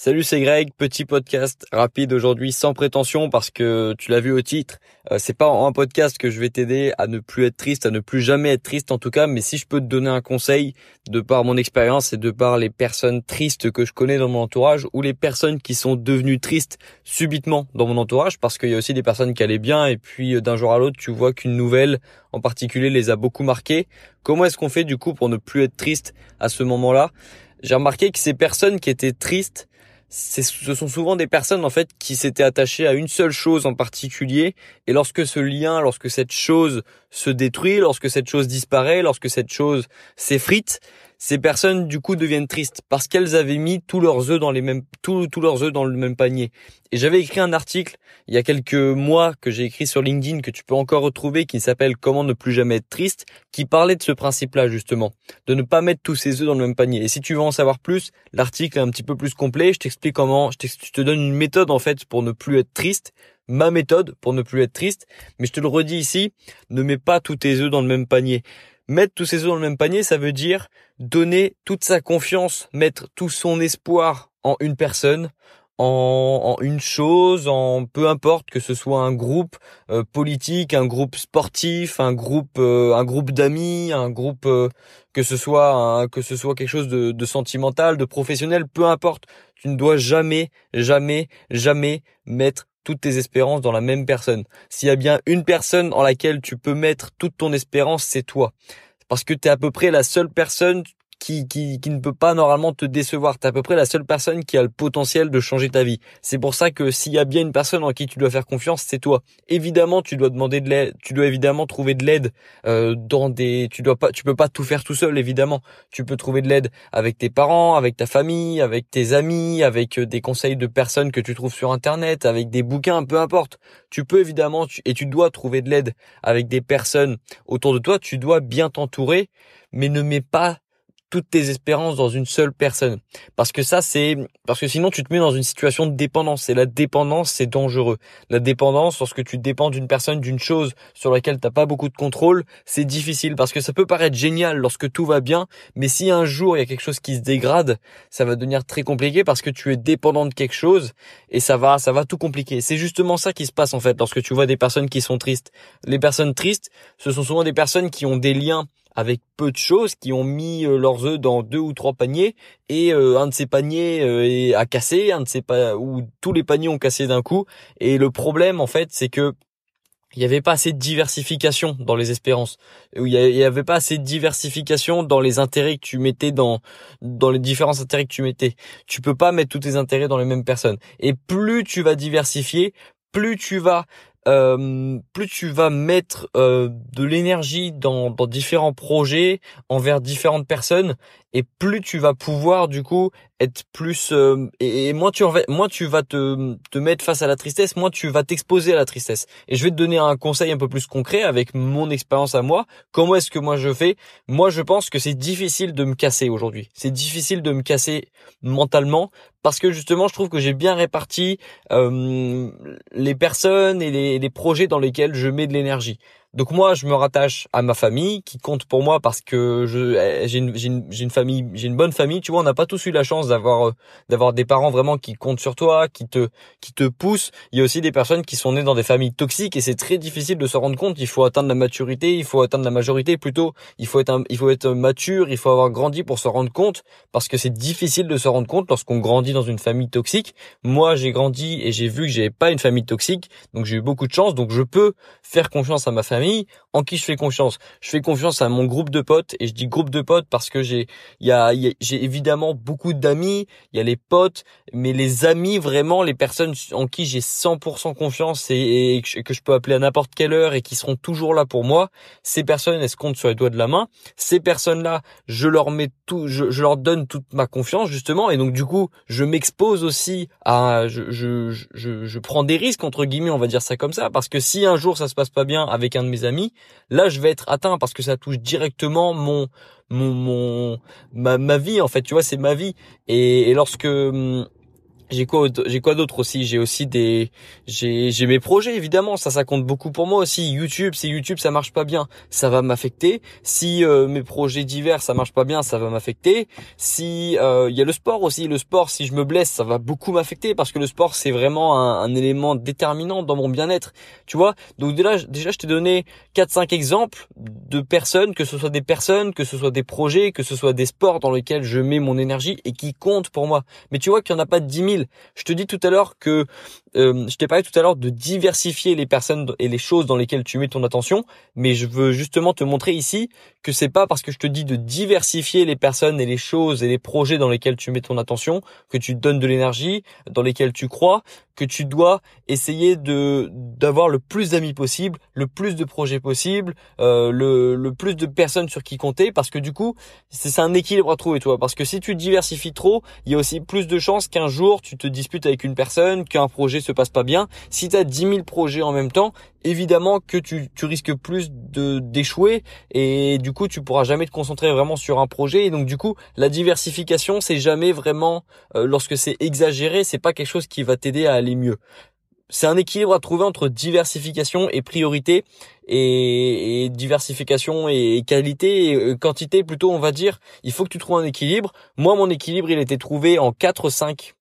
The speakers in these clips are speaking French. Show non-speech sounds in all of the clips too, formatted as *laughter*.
Salut, c'est Greg, petit podcast rapide aujourd'hui sans prétention parce que tu l'as vu au titre, euh, c'est pas un podcast que je vais t'aider à ne plus être triste, à ne plus jamais être triste en tout cas, mais si je peux te donner un conseil de par mon expérience et de par les personnes tristes que je connais dans mon entourage ou les personnes qui sont devenues tristes subitement dans mon entourage parce qu'il y a aussi des personnes qui allaient bien et puis euh, d'un jour à l'autre tu vois qu'une nouvelle en particulier les a beaucoup marquées. Comment est-ce qu'on fait du coup pour ne plus être triste à ce moment-là? J'ai remarqué que ces personnes qui étaient tristes ce sont souvent des personnes en fait qui s'étaient attachées à une seule chose en particulier. Et lorsque ce lien, lorsque cette chose se détruit, lorsque cette chose disparaît, lorsque cette chose s'effrite, ces personnes du coup deviennent tristes parce qu'elles avaient mis tous leurs œufs dans les mêmes tous, tous leurs œufs dans le même panier. Et j'avais écrit un article il y a quelques mois que j'ai écrit sur LinkedIn que tu peux encore retrouver qui s'appelle Comment ne plus jamais être triste qui parlait de ce principe-là justement, de ne pas mettre tous ses œufs dans le même panier. Et si tu veux en savoir plus, l'article est un petit peu plus complet, je t'explique comment je, je te donne une méthode en fait pour ne plus être triste ma méthode pour ne plus être triste. Mais je te le redis ici, ne mets pas tous tes œufs dans le même panier. Mettre tous ses œufs dans le même panier, ça veut dire donner toute sa confiance, mettre tout son espoir en une personne, en, une chose, en peu importe que ce soit un groupe euh, politique, un groupe sportif, un groupe, euh, un groupe d'amis, un groupe euh, que ce soit que ce soit quelque chose de sentimental, de professionnel, peu importe. Tu ne dois jamais, jamais, jamais mettre toutes tes espérances dans la même personne. S'il y a bien une personne en laquelle tu peux mettre toute ton espérance, c'est toi. Parce que tu es à peu près la seule personne qui, qui, qui ne peut pas normalement te décevoir. T'es à peu près la seule personne qui a le potentiel de changer ta vie. C'est pour ça que s'il y a bien une personne en qui tu dois faire confiance, c'est toi. Évidemment, tu dois demander de l'aide, tu dois évidemment trouver de l'aide euh, dans des, tu dois pas, tu peux pas tout faire tout seul évidemment. Tu peux trouver de l'aide avec tes parents, avec ta famille, avec tes amis, avec euh, des conseils de personnes que tu trouves sur internet, avec des bouquins, peu importe. Tu peux évidemment et tu dois trouver de l'aide avec des personnes autour de toi. Tu dois bien t'entourer, mais ne mets pas toutes tes espérances dans une seule personne. Parce que ça, c'est, parce que sinon tu te mets dans une situation de dépendance. Et la dépendance, c'est dangereux. La dépendance, lorsque tu dépends d'une personne, d'une chose sur laquelle t'as pas beaucoup de contrôle, c'est difficile parce que ça peut paraître génial lorsque tout va bien. Mais si un jour il y a quelque chose qui se dégrade, ça va devenir très compliqué parce que tu es dépendant de quelque chose et ça va, ça va tout compliquer. C'est justement ça qui se passe en fait lorsque tu vois des personnes qui sont tristes. Les personnes tristes, ce sont souvent des personnes qui ont des liens avec peu de choses, qui ont mis euh, leurs œufs dans deux ou trois paniers et euh, un de ces paniers euh, a cassé, un de ces ou tous les paniers ont cassé d'un coup. Et le problème en fait, c'est que il n'y avait pas assez de diversification dans les espérances. Il n'y avait pas assez de diversification dans les intérêts que tu mettais dans dans les différents intérêts que tu mettais. Tu peux pas mettre tous tes intérêts dans les mêmes personnes. Et plus tu vas diversifier, plus tu vas euh, plus tu vas mettre euh, de l'énergie dans, dans différents projets envers différentes personnes et plus tu vas pouvoir du coup être plus euh, et, moins tu moins tu vas te te mettre face à la tristesse, moins tu vas t'exposer à la tristesse. Et je vais te donner un conseil un peu plus concret avec mon expérience à moi. Comment est-ce que moi je fais? Moi, je pense que c'est difficile de me casser aujourd'hui. C'est difficile de me casser mentalement parce que justement, je trouve que j'ai bien réparti euh, les personnes et les, les projets dans lesquels je mets de l'énergie. Donc moi, je me rattache à ma famille qui compte pour moi parce que eh, j'ai une, famille, j'ai une bonne famille. Tu vois, on n'a pas tous eu la chance d'avoir euh, d'avoir des parents vraiment qui comptent sur toi, qui te qui te poussent. Il y a aussi des personnes qui sont nées dans des familles toxiques et c'est très difficile de se rendre compte. Il faut atteindre la maturité, il faut atteindre la majorité plutôt. Il faut être il faut être mature, il faut avoir grandi pour se rendre compte parce que c'est difficile de se rendre compte lorsqu'on grandit dans une famille toxique. Moi, j'ai grandi et j'ai vu que j'avais pas une famille toxique, donc j'ai eu beaucoup de chance. Donc je peux faire confiance à ma famille en qui je fais confiance. Je fais confiance à mon groupe de potes et je dis groupe de potes parce que j'ai il y a, j'ai évidemment beaucoup d'amis, il y a les potes, mais les amis vraiment les personnes en qui j'ai 100% confiance et, que je peux appeler à n'importe quelle heure et qui seront toujours là pour moi, ces personnes elles se comptent sur les doigts de la main. Ces personnes-là, je leur mets tout je, leur donne toute ma confiance justement et donc du coup, je m'expose aussi à je, je je je prends des risques entre guillemets, on va dire ça comme ça parce que si un jour ça se passe pas bien avec un mes amis, là je vais être atteint parce que ça touche directement mon mon, ma vie en fait, tu vois, c'est ma vie. Et, lorsque hum, j'ai quoi j'ai quoi d'autre aussi? J'ai aussi des j'ai j'ai mes projets évidemment. Ça ça compte beaucoup pour moi aussi. YouTube si YouTube ça marche pas bien ça va m'affecter. Si euh, mes projets divers ça marche pas bien ça va m'affecter. Si il y a le sport aussi. Le sport si je me blesse ça va beaucoup m'affecter parce que le sport c'est vraiment un, un, élément déterminant dans mon bien-être. Tu vois? Donc déjà déjà je t'ai donné 4 5 exemples de personnes que ce soit des personnes que ce soit des projets que ce soit des sports dans lesquels je mets mon énergie et qui comptent pour moi. Mais tu vois qu'il y en a pas 10 000 je te dis tout à l'heure que euh, je t'ai parlé tout à l'heure de diversifier les personnes et les choses dans lesquelles tu mets ton attention, mais je veux justement te montrer ici que c'est pas parce que je te dis de diversifier les personnes et les choses et les projets dans lesquels tu mets ton attention, que tu donnes de l'énergie, dans lesquels tu crois, que tu dois essayer de d'avoir le plus d'amis possible, le plus de projets possible, euh, le, le plus de personnes sur qui compter, parce que du coup, c'est un équilibre à trouver, tu vois. Parce que si tu diversifies trop, il y a aussi plus de chances qu'un jour tu te disputes avec une personne, qu'un projet se passe pas bien. Si tu as 10 000 projets en même temps, évidemment que tu, tu risques plus de d'échouer et du coup tu pourras jamais te concentrer vraiment sur un projet. Et donc du coup la diversification c'est jamais vraiment euh, lorsque c'est exagéré c'est pas quelque chose qui va t'aider à aller mieux. C'est un équilibre à trouver entre diversification et priorité et, et diversification et, qualité et euh, quantité plutôt on va dire. Il faut que tu trouves un équilibre. Moi mon équilibre il était trouvé en 4 5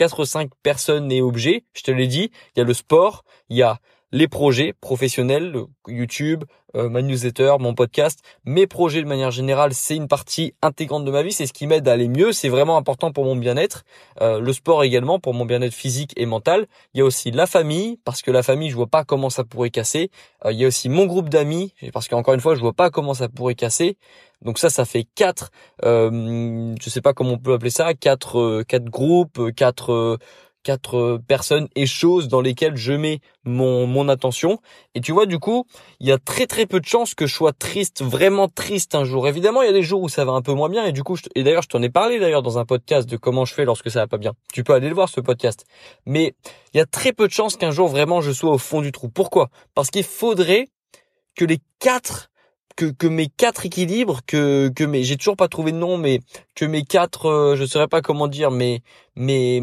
4 5 personnes et objets je te l'ai dit il y a le sport il y a les projets professionnels, YouTube, euh, ma newsletter, mon podcast, mes projets de manière générale, c'est une partie intégrante de ma vie, c'est ce qui m'aide à aller mieux, c'est vraiment important pour mon bien-être. Euh, le sport également pour mon bien-être physique et mental. Il y a aussi la famille, parce que la famille, je vois pas comment ça pourrait casser. Euh, il y a aussi mon groupe d'amis, parce qu'encore une fois, je vois pas comment ça pourrait casser. Donc ça, ça fait quatre, euh, je sais pas comment on peut appeler ça, quatre, quatre groupes, quatre quatre euh, personnes et choses dans lesquelles je mets mon, mon attention. Et tu vois, du coup, il y a très très peu de chances que je sois triste, vraiment triste un jour. Évidemment, il y a des jours où ça va un peu moins bien. Et du coup, et d'ailleurs, je t'en ai parlé d'ailleurs dans un podcast de comment je fais lorsque ça va pas bien. Tu peux aller le voir, ce podcast. Mais il y a très peu de chances qu'un jour vraiment je sois au fond du trou. Pourquoi? Parce qu'il faudrait que les quatre que, que mes quatre équilibres, que que mes, j'ai toujours pas trouvé de nom, mais que mes quatre, euh, je saurais pas comment dire, mais mais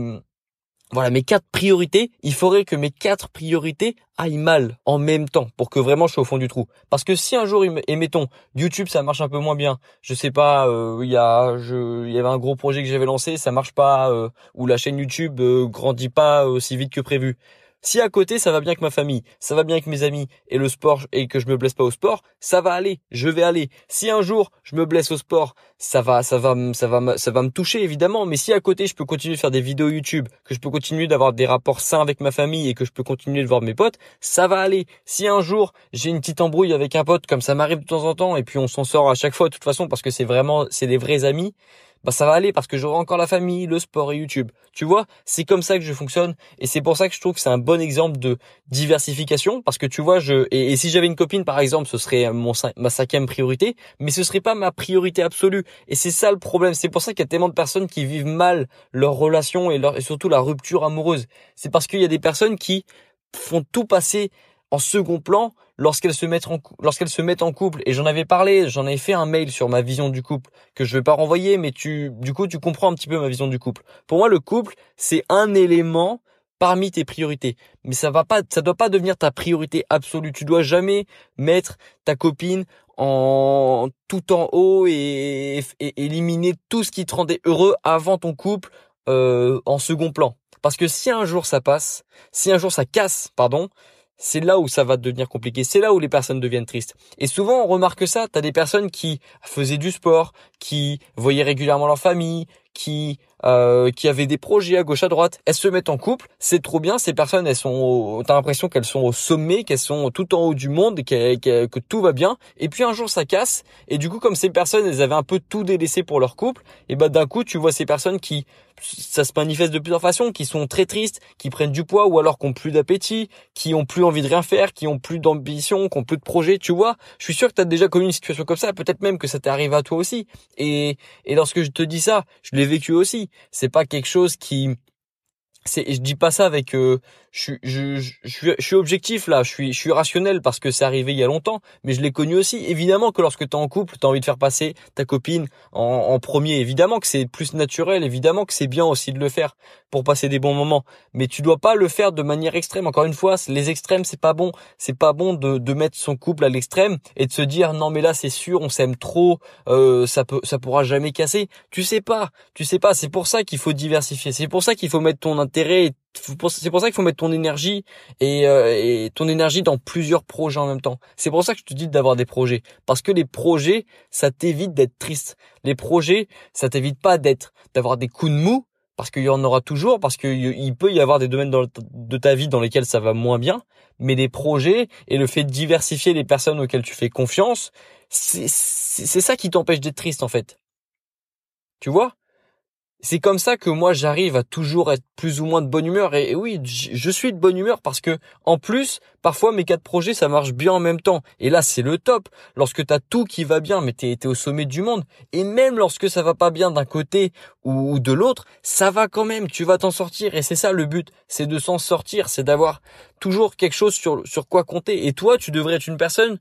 voilà mes quatre priorités, il faudrait que mes quatre priorités aillent mal en même temps pour que vraiment je sois au fond du trou. Parce que si un jour, émettons, YouTube ça marche un peu moins bien, je sais pas, euh, il y a, je, il y avait un gros projet que j'avais lancé, ça marche pas, euh, ou la chaîne YouTube euh, grandit pas aussi vite que prévu. Si à côté ça va bien avec ma famille, ça va bien avec mes amis et le sport et que je me blesse pas au sport, ça va aller, je vais aller. Si un jour je me blesse au sport, ça va ça va ça va ça va me toucher évidemment, mais si à côté je peux continuer de faire des vidéos YouTube, que je peux continuer d'avoir des rapports sains avec ma famille et que je peux continuer de voir mes potes, ça va aller. Si un jour j'ai une petite embrouille avec un pote comme ça m'arrive de temps en temps et puis on s'en sort à chaque fois de toute façon parce que c'est vraiment c'est des vrais amis, bah ça va aller parce que j'aurai encore la famille, le sport et YouTube. Tu vois, c'est comme ça que je fonctionne et c'est pour ça que je trouve que c'est un bon exemple de diversification parce que tu vois, je et, si j'avais une copine par exemple, ce serait mon ma cinquième priorité, mais ce serait pas ma priorité absolue et c'est ça le problème. C'est pour ça qu'il y a tellement de personnes qui vivent mal leur relation et leur et surtout la rupture amoureuse. C'est parce qu'il y a des personnes qui font tout passer en second plan lorsqu'elles se mettent en lorsqu'elles se mettent en couple et j'en avais parlé, j'en avais fait un mail sur ma vision du couple que je vais pas renvoyer mais tu du coup tu comprends un petit peu ma vision du couple. Pour moi le couple, c'est un élément parmi tes priorités, mais ça va pas ça doit pas devenir ta priorité absolue. Tu dois jamais mettre ta copine en tout en haut et, éliminer tout ce qui te rendait heureux avant ton couple euh, en second plan. Parce que si un jour ça passe, si un jour ça casse, pardon, c'est là où ça va devenir compliqué. C'est là où les personnes deviennent tristes. Et souvent, on remarque ça. T'as des personnes qui faisaient du sport, qui voyaient régulièrement leur famille, qui euh, qui avaient des projets à gauche à droite, elles se mettent en couple, c'est trop bien. Ces personnes, elles sont, t'as l'impression qu'elles sont au sommet, qu'elles sont tout en haut du monde, que tout va bien. Et puis un jour, ça casse. Et du coup, comme ces personnes, elles avaient un peu tout délaissé pour leur couple, et ben d'un coup, tu vois ces personnes qui, ça se manifeste de plusieurs façons, qui sont très tristes, qui prennent du poids ou alors qui ont plus d'appétit, qui ont plus envie de rien faire, qui ont plus d'ambition, qui ont plus de projets. Tu vois, je suis sûr que t'as déjà connu une situation comme ça. Peut-être même que ça t'est arrivé à toi aussi. Et et lorsque je te dis ça, je l'ai vécu aussi. C'est pas quelque chose qui c'est je dis pas ça avec euh, je, je, je, je, suis objectif là. Je suis je suis rationnel parce que c'est arrivé il y a longtemps mais je l'ai connu aussi. Évidemment que lorsque tu es en couple tu as envie de faire passer ta copine en, premier. Évidemment que c'est plus naturel. Évidemment que c'est bien aussi de le faire pour passer des bons moments. Mais tu dois pas le faire de manière extrême. Encore une fois les extrêmes c'est pas bon. C'est pas bon de, de mettre son couple à l'extrême et de se dire non mais là c'est sûr on s'aime trop euh, ça peut ça pourra jamais casser. Tu sais pas. Tu sais pas. C'est pour ça qu'il faut diversifier. C'est pour ça qu'il faut mettre ton intérêt c'est pour ça qu'il faut mettre ton énergie et, euh, et, ton énergie dans plusieurs projets en même temps. C'est pour ça que je te dis d'avoir des projets. Parce que les projets, ça t'évite d'être triste. Les projets, ça t'évite pas d'être, d'avoir des coups de mou, parce qu'il y en aura toujours, parce qu'il peut y avoir des domaines de ta vie dans lesquels ça va moins bien. Mais les projets et le fait de diversifier les personnes auxquelles tu fais confiance, c'est ça qui t'empêche d'être triste en fait. Tu vois? C'est comme ça que moi j'arrive à toujours être plus ou moins de bonne humeur. Et, oui je suis de bonne humeur parce que en plus parfois mes quatre projets ça marche bien en même temps. Et là c'est le top. Lorsque t'as tout qui va bien mais t'es es au sommet du monde. Et même lorsque ça va pas bien d'un côté ou, de l'autre ça va quand même. Tu vas t'en sortir. Et c'est ça le but. C'est de s'en sortir. C'est d'avoir toujours quelque chose sur quoi compter. Et toi tu devrais être une personne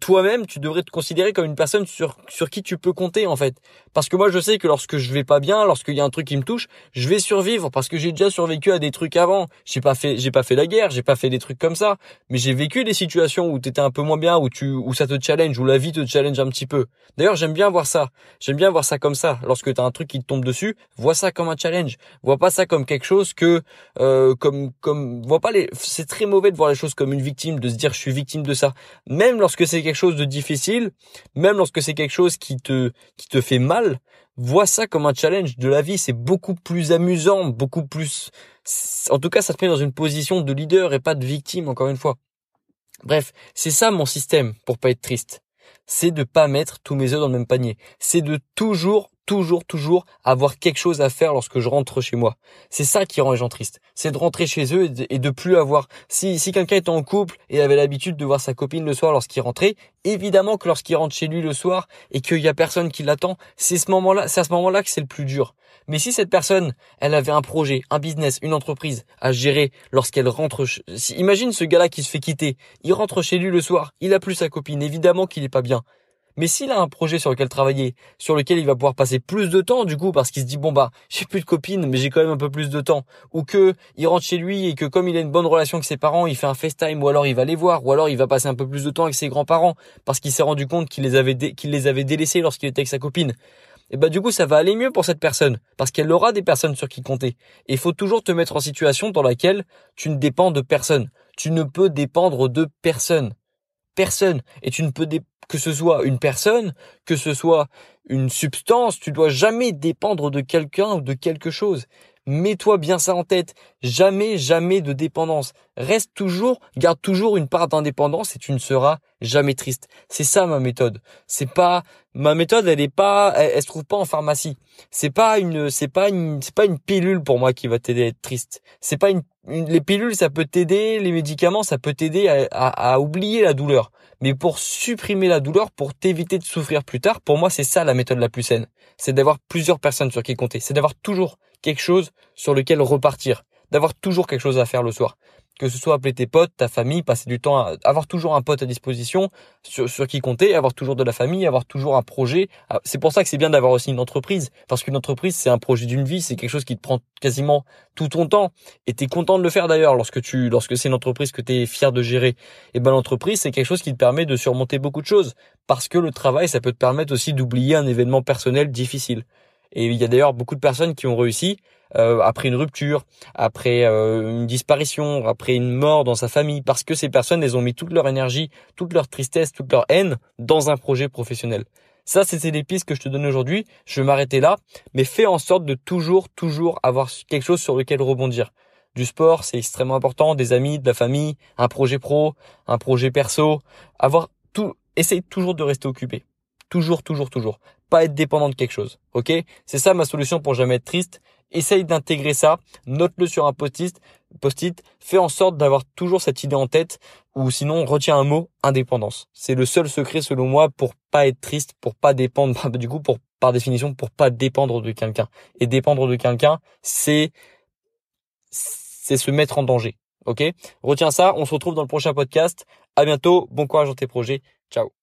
toi-même, tu devrais te considérer comme une personne sur, sur qui tu peux compter, en fait. Parce que moi, je sais que lorsque je vais pas bien, lorsqu'il y a un truc qui me touche, je vais survivre parce que j'ai déjà survécu à des trucs avant. J'ai pas fait, j'ai pas fait la guerre, j'ai pas fait des trucs comme ça, mais j'ai vécu des situations où t'étais un peu moins bien, où tu, où ça te challenge, où la vie te challenge un petit peu. D'ailleurs, j'aime bien voir ça. J'aime bien voir ça comme ça. Lorsque t'as un truc qui te tombe dessus, vois ça comme un challenge. Vois pas ça comme quelque chose que, euh, comme, comme, vois pas les, c'est très mauvais de voir les choses comme une victime, de se dire je suis victime de ça. Même lorsque c'est quelque chose de difficile, même lorsque c'est quelque chose qui te qui te fait mal, vois ça comme un challenge de la vie. C'est beaucoup plus amusant, beaucoup plus. En tout cas, ça te met dans une position de leader et pas de victime. Encore une fois. Bref, c'est ça mon système pour pas être triste. C'est de pas mettre tous mes œufs dans le même panier. C'est de toujours toujours, toujours avoir quelque chose à faire lorsque je rentre chez moi. C'est ça qui rend les gens tristes. C'est de rentrer chez eux et de, plus avoir. Si, si quelqu'un est en couple et avait l'habitude de voir sa copine le soir lorsqu'il rentrait, évidemment que lorsqu'il rentre chez lui le soir et qu'il y a personne qui l'attend, c'est ce moment-là, c'est à ce moment-là que c'est le plus dur. Mais si cette personne, elle avait un projet, un business, une entreprise à gérer lorsqu'elle rentre, imagine ce gars-là qui se fait quitter, il rentre chez lui le soir, il a plus sa copine, évidemment qu'il est pas bien. Mais s'il a un projet sur lequel travailler, sur lequel il va pouvoir passer plus de temps, du coup, parce qu'il se dit bon bah j'ai plus de copines, mais j'ai quand même un peu plus de temps, ou que il rentre chez lui et que comme il a une bonne relation avec ses parents, il fait un FaceTime, ou alors il va les voir, ou alors il va passer un peu plus de temps avec ses grands-parents parce qu'il s'est rendu compte qu'il les avait qu'il les avait délaissés lorsqu'il était avec sa copine. Et bah du coup ça va aller mieux pour cette personne parce qu'elle aura des personnes sur qui compter. Et il faut toujours te mettre en situation dans laquelle tu ne dépends de personne. Tu ne peux dépendre de personne personne. Et tu ne peux que ce soit une personne, que ce soit une substance, tu dois jamais dépendre de quelqu'un ou de quelque chose. Mets-toi bien ça en tête. Jamais, jamais de dépendance. Reste toujours, garde toujours une part d'indépendance et tu ne seras jamais triste. C'est ça ma méthode. C'est pas ma méthode, elle est pas, elle, se trouve pas en pharmacie. C'est pas une, c'est pas une, c'est pas une pilule pour moi qui va t'aider à être triste. C'est pas une, les pilules ça peut t'aider, les médicaments ça peut t'aider à, à oublier la douleur. Mais pour supprimer la douleur, pour t'éviter de souffrir plus tard, pour moi c'est ça la méthode la plus saine. C'est d'avoir plusieurs personnes sur qui compter. C'est d'avoir toujours quelque chose sur lequel repartir, d'avoir toujours quelque chose à faire le soir. Que ce soit appeler tes potes, ta famille, passer du temps, à, avoir toujours un pote à disposition sur, sur qui compter, avoir toujours de la famille, avoir toujours un projet. Ah, c'est pour ça que c'est bien d'avoir aussi une entreprise, parce qu'une entreprise c'est un projet d'une vie, c'est quelque chose qui te prend quasiment tout ton temps. Et tu es content de le faire d'ailleurs lorsque tu, lorsque c'est une entreprise que tu es fier de gérer. Et ben l'entreprise c'est quelque chose qui te permet de surmonter beaucoup de choses, parce que le travail ça peut te permettre aussi d'oublier un événement personnel difficile. Et il y a d'ailleurs beaucoup de personnes qui ont réussi euh, après une rupture, après euh, une disparition, après une mort dans sa famille, parce que ces personnes, elles ont mis toute leur énergie, toute leur tristesse, toute leur haine dans un projet professionnel. Ça, c'était les pistes que je te donne aujourd'hui. Je vais m'arrêter là, mais fais en sorte de toujours, toujours avoir quelque chose sur lequel rebondir. Du sport, c'est extrêmement important, des amis, de la famille, un projet pro, un projet perso, avoir tout, essaye toujours de rester occupé. Toujours, toujours, toujours. Pas être dépendant de quelque chose. Ok? C'est ça ma solution pour jamais être triste. Essaye d'intégrer ça. Note-le sur un post-it. Post-it. Fais en sorte d'avoir toujours cette idée en tête. Ou sinon, retiens un mot, indépendance. C'est le seul secret selon moi pour pas être triste, pour pas dépendre, *laughs* du coup, pour, par définition, pour pas dépendre de quelqu'un. Et dépendre de quelqu'un, c'est c'est se mettre en danger. Ok? Retiens ça, on se retrouve dans le prochain podcast. À bientôt, bon courage dans tes projets. Ciao